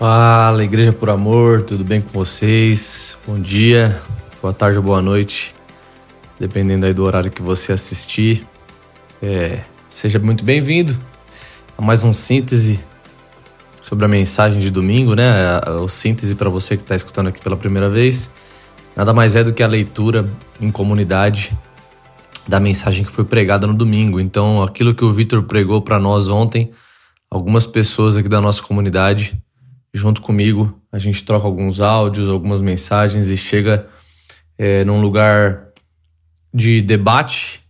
Fala, Igreja por Amor, tudo bem com vocês? Bom dia, boa tarde ou boa noite, dependendo aí do horário que você assistir. É, seja muito bem-vindo a mais um síntese sobre a mensagem de domingo, né? O síntese para você que está escutando aqui pela primeira vez. Nada mais é do que a leitura em comunidade da mensagem que foi pregada no domingo. Então, aquilo que o Vitor pregou para nós ontem, algumas pessoas aqui da nossa comunidade junto comigo. A gente troca alguns áudios, algumas mensagens e chega é, num lugar de debate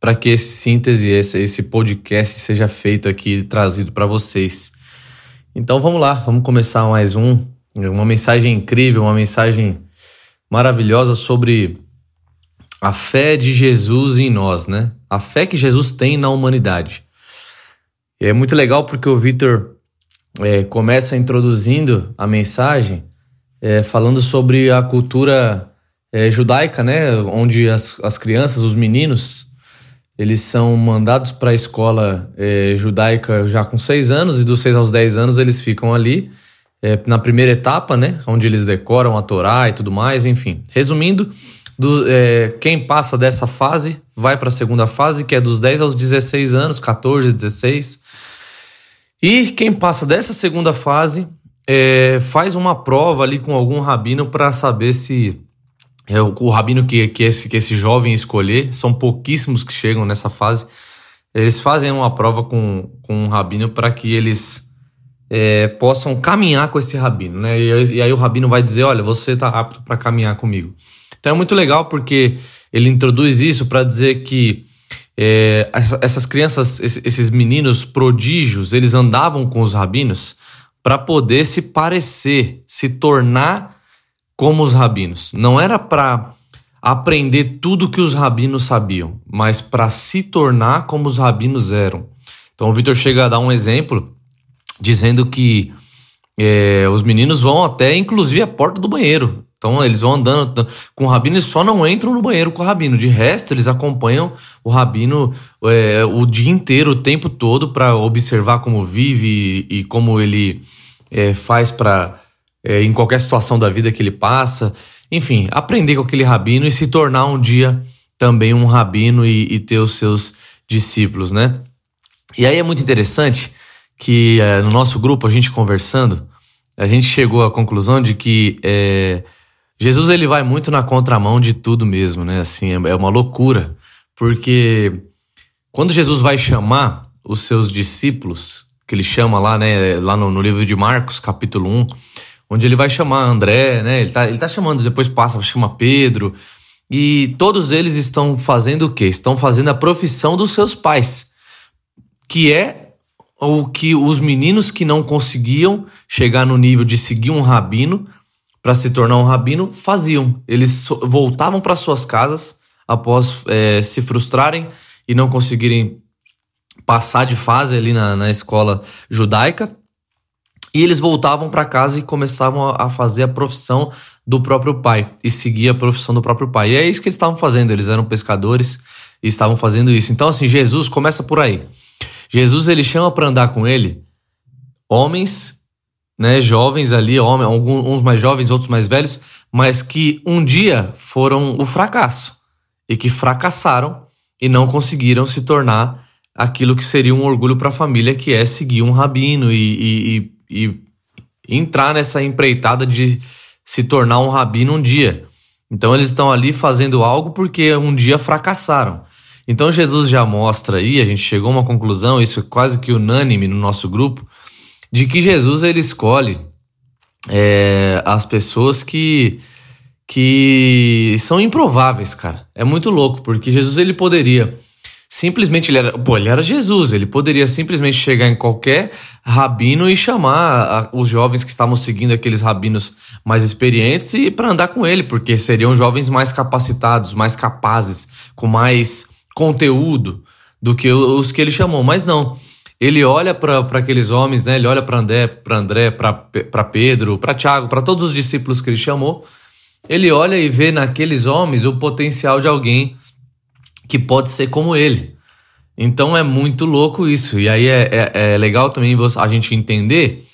para que esse síntese, esse, esse podcast seja feito aqui, trazido para vocês. Então vamos lá, vamos começar mais um. Uma mensagem incrível, uma mensagem maravilhosa sobre a fé de Jesus em nós, né? A fé que Jesus tem na humanidade. E é muito legal porque o Vitor é, começa introduzindo a mensagem é, falando sobre a cultura é, judaica, né? Onde as, as crianças, os meninos, eles são mandados para a escola é, judaica já com seis anos e dos seis aos dez anos eles ficam ali é, na primeira etapa, né? Onde eles decoram a Torá e tudo mais, enfim. Resumindo, do, é, quem passa dessa fase vai para a segunda fase, que é dos 10 aos 16 anos, 14, 16. E quem passa dessa segunda fase é, faz uma prova ali com algum rabino para saber se é o, o rabino que, que, esse, que esse jovem escolher. São pouquíssimos que chegam nessa fase. Eles fazem uma prova com, com um rabino para que eles é, possam caminhar com esse rabino, né? E, e aí o rabino vai dizer: Olha, você está apto para caminhar comigo. Então é muito legal porque ele introduz isso para dizer que é, essas crianças, esses meninos prodígios, eles andavam com os rabinos para poder se parecer, se tornar como os rabinos. Não era para aprender tudo que os rabinos sabiam, mas para se tornar como os rabinos eram. Então o Vitor chega a dar um exemplo dizendo que é, os meninos vão até inclusive a porta do banheiro então eles vão andando com o rabino e só não entram no banheiro com o rabino. De resto, eles acompanham o rabino é, o dia inteiro, o tempo todo, para observar como vive e, e como ele é, faz para é, em qualquer situação da vida que ele passa. Enfim, aprender com aquele rabino e se tornar um dia também um rabino e, e ter os seus discípulos, né? E aí é muito interessante que é, no nosso grupo, a gente conversando, a gente chegou à conclusão de que é, Jesus ele vai muito na contramão de tudo mesmo, né? Assim, é, é uma loucura, porque quando Jesus vai chamar os seus discípulos, que ele chama lá, né, lá no, no livro de Marcos, capítulo 1, onde ele vai chamar André, né? Ele tá, ele tá chamando, depois passa, chama Pedro, e todos eles estão fazendo o quê? Estão fazendo a profissão dos seus pais, que é o que os meninos que não conseguiam chegar no nível de seguir um rabino para se tornar um rabino faziam. Eles voltavam para suas casas após é, se frustrarem e não conseguirem passar de fase ali na, na escola judaica. E eles voltavam para casa e começavam a, fazer a profissão do próprio pai e seguir a profissão do próprio pai. E é isso que eles estavam fazendo. Eles eram pescadores e estavam fazendo isso. Então, assim, Jesus começa por aí. Jesus ele chama para andar com ele homens né, jovens ali, homens, alguns uns mais jovens, outros mais velhos, mas que um dia foram o fracasso e que fracassaram e não conseguiram se tornar aquilo que seria um orgulho para a família, que é seguir um rabino e, e, e, e entrar nessa empreitada de se tornar um rabino um dia. Então eles estão ali fazendo algo porque um dia fracassaram. Então Jesus já mostra aí, a gente chegou a uma conclusão, isso é quase que unânime no nosso grupo, de que Jesus ele escolhe é, as pessoas que que são improváveis, cara. É muito louco, porque Jesus ele poderia simplesmente ele era, pô, ele era Jesus, ele poderia simplesmente chegar em qualquer rabino e chamar a, os jovens que estavam seguindo aqueles rabinos mais experientes e para andar com ele, porque seriam jovens mais capacitados, mais capazes, com mais conteúdo do que os que ele chamou, mas não ele olha para aqueles homens, né? Ele olha para André, para André, para Pedro, para Tiago, para todos os discípulos que ele chamou. Ele olha e vê naqueles homens o potencial de alguém que pode ser como ele. Então é muito louco isso. E aí é, é, é legal também a gente entender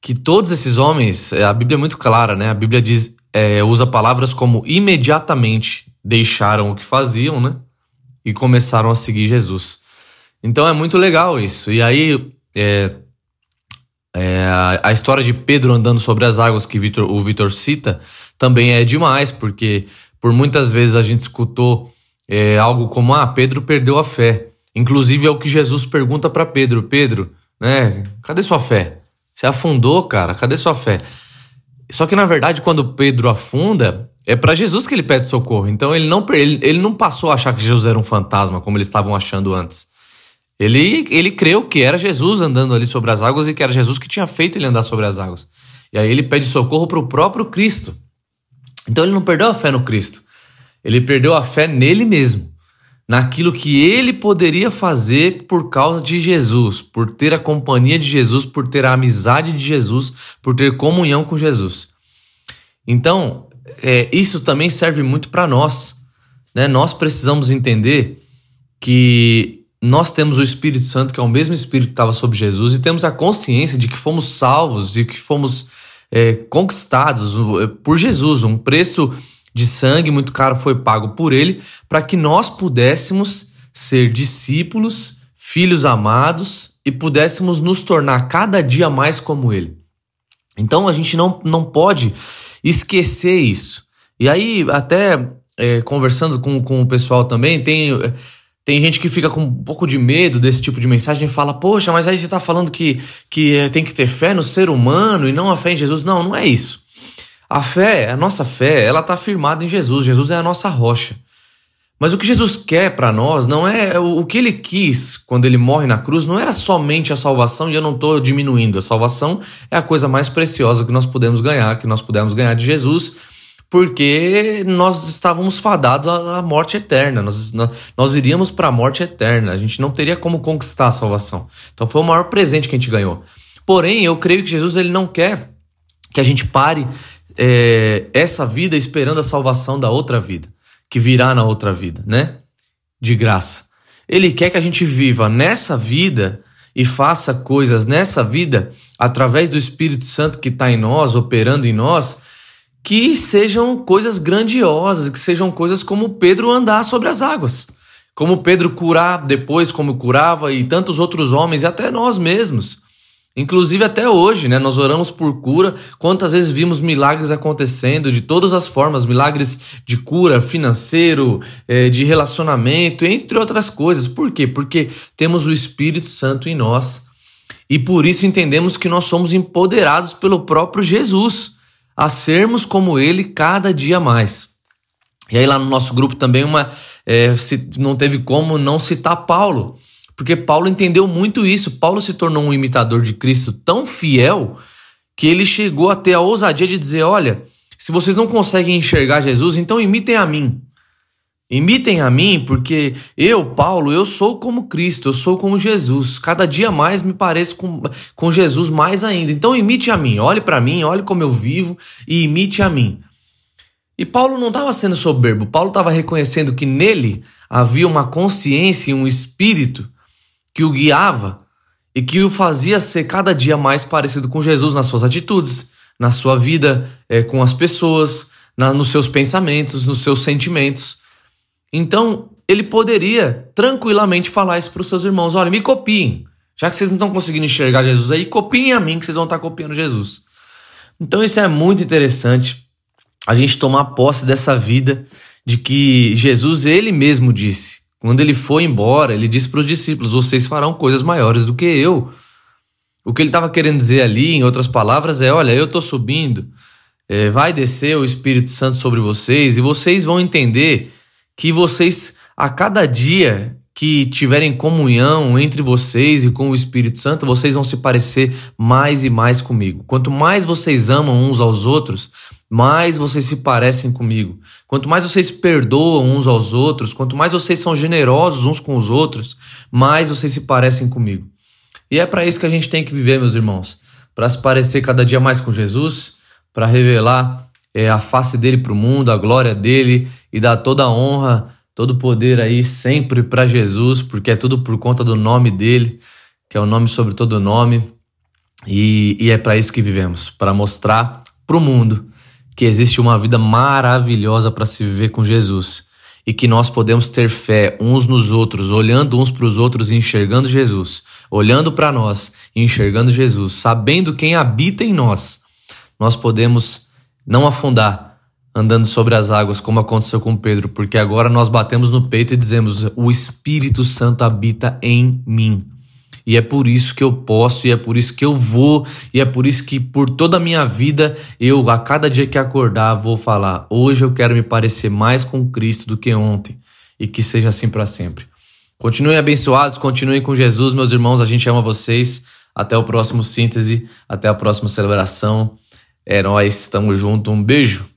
que todos esses homens, a Bíblia é muito clara, né? A Bíblia diz, é, usa palavras como imediatamente deixaram o que faziam, né? E começaram a seguir Jesus. Então é muito legal isso. E aí, é, é, a, história de Pedro andando sobre as águas que Victor, o Vitor cita também é demais, porque por muitas vezes a gente escutou é, algo como: ah, Pedro perdeu a fé. Inclusive é o que Jesus pergunta para Pedro: Pedro, né? Cadê sua fé? Você afundou, cara? Cadê sua fé? Só que na verdade, quando Pedro afunda, é para Jesus que ele pede socorro. Então ele não, ele, ele não passou a achar que Jesus era um fantasma, como eles estavam achando antes. Ele, ele creu que era Jesus andando ali sobre as águas e que era Jesus que tinha feito ele andar sobre as águas. E aí ele pede socorro para o próprio Cristo. Então ele não perdeu a fé no Cristo. Ele perdeu a fé nele mesmo. Naquilo que ele poderia fazer por causa de Jesus, por ter a companhia de Jesus, por ter a amizade de Jesus, por ter comunhão com Jesus. Então, é, isso também serve muito para nós. Né? Nós precisamos entender que nós temos o Espírito Santo, que é o mesmo Espírito que estava sobre Jesus, e temos a consciência de que fomos salvos e que fomos é, conquistados é, por Jesus. Um preço de sangue muito caro foi pago por ele para que nós pudéssemos ser discípulos, filhos amados e pudéssemos nos tornar cada dia mais como ele. Então a gente não, não pode esquecer isso. E aí, até é, conversando com, com o pessoal também, tem tem gente que fica com um pouco de medo desse tipo de mensagem e fala: Poxa, mas aí você está falando que, que é, tem que ter fé no ser humano e não a fé em Jesus. Não, não é isso. A fé, a nossa fé, ela está firmada em Jesus. Jesus é a nossa rocha. Mas o que Jesus quer para nós não é o que ele quis quando ele morre na cruz, não era somente a salvação, e eu não estou diminuindo. A salvação é a coisa mais preciosa que nós podemos ganhar, que nós pudemos ganhar de Jesus porque nós estávamos fadados à morte eterna, nós, nós iríamos para a morte eterna, a gente não teria como conquistar a salvação. Então foi o maior presente que a gente ganhou. Porém, eu creio que Jesus ele não quer que a gente pare é, essa vida esperando a salvação da outra vida, que virá na outra vida, né? De graça. Ele quer que a gente viva nessa vida e faça coisas nessa vida através do Espírito Santo que está em nós, operando em nós que sejam coisas grandiosas, que sejam coisas como Pedro andar sobre as águas, como Pedro curar depois, como curava, e tantos outros homens, e até nós mesmos. Inclusive até hoje, né? Nós oramos por cura. Quantas vezes vimos milagres acontecendo de todas as formas, milagres de cura, financeiro, eh, de relacionamento, entre outras coisas. Por quê? Porque temos o Espírito Santo em nós. E por isso entendemos que nós somos empoderados pelo próprio Jesus a sermos como ele cada dia mais. E aí lá no nosso grupo também uma é, se, não teve como não citar Paulo, porque Paulo entendeu muito isso. Paulo se tornou um imitador de Cristo tão fiel que ele chegou a ter a ousadia de dizer: olha, se vocês não conseguem enxergar Jesus, então imitem a mim. Imitem a mim, porque eu, Paulo, eu sou como Cristo, eu sou como Jesus. Cada dia mais me pareço com, com Jesus mais ainda. Então imite a mim, olhe para mim, olhe como eu vivo e imite a mim. E Paulo não estava sendo soberbo, Paulo estava reconhecendo que nele havia uma consciência e um espírito que o guiava e que o fazia ser cada dia mais parecido com Jesus nas suas atitudes, na sua vida é, com as pessoas, na, nos seus pensamentos, nos seus sentimentos. Então, ele poderia tranquilamente falar isso para os seus irmãos: olha, me copiem. Já que vocês não estão conseguindo enxergar Jesus aí, copiem a mim que vocês vão estar copiando Jesus. Então, isso é muito interessante, a gente tomar posse dessa vida de que Jesus, ele mesmo disse. Quando ele foi embora, ele disse para os discípulos: vocês farão coisas maiores do que eu. O que ele estava querendo dizer ali, em outras palavras, é: olha, eu estou subindo, é, vai descer o Espírito Santo sobre vocês e vocês vão entender que vocês, a cada dia que tiverem comunhão entre vocês e com o Espírito Santo, vocês vão se parecer mais e mais comigo. Quanto mais vocês amam uns aos outros, mais vocês se parecem comigo. Quanto mais vocês perdoam uns aos outros, quanto mais vocês são generosos uns com os outros, mais vocês se parecem comigo. E é para isso que a gente tem que viver, meus irmãos, para se parecer cada dia mais com Jesus, para revelar é, a face dele para o mundo, a glória dele e dar toda a honra, todo o poder aí sempre para Jesus, porque é tudo por conta do nome dele, que é o nome sobre todo nome. E, e é para isso que vivemos para mostrar para o mundo que existe uma vida maravilhosa para se viver com Jesus. E que nós podemos ter fé uns nos outros, olhando uns para os outros e enxergando Jesus, olhando para nós e enxergando Jesus, sabendo quem habita em nós, nós podemos não afundar andando sobre as águas, como aconteceu com Pedro, porque agora nós batemos no peito e dizemos: O Espírito Santo habita em mim. E é por isso que eu posso, e é por isso que eu vou, e é por isso que por toda a minha vida eu, a cada dia que acordar, vou falar: hoje eu quero me parecer mais com Cristo do que ontem, e que seja assim para sempre. Continuem abençoados, continuem com Jesus, meus irmãos, a gente ama vocês. Até o próximo síntese, até a próxima celebração. É nós, estamos juntos, um beijo.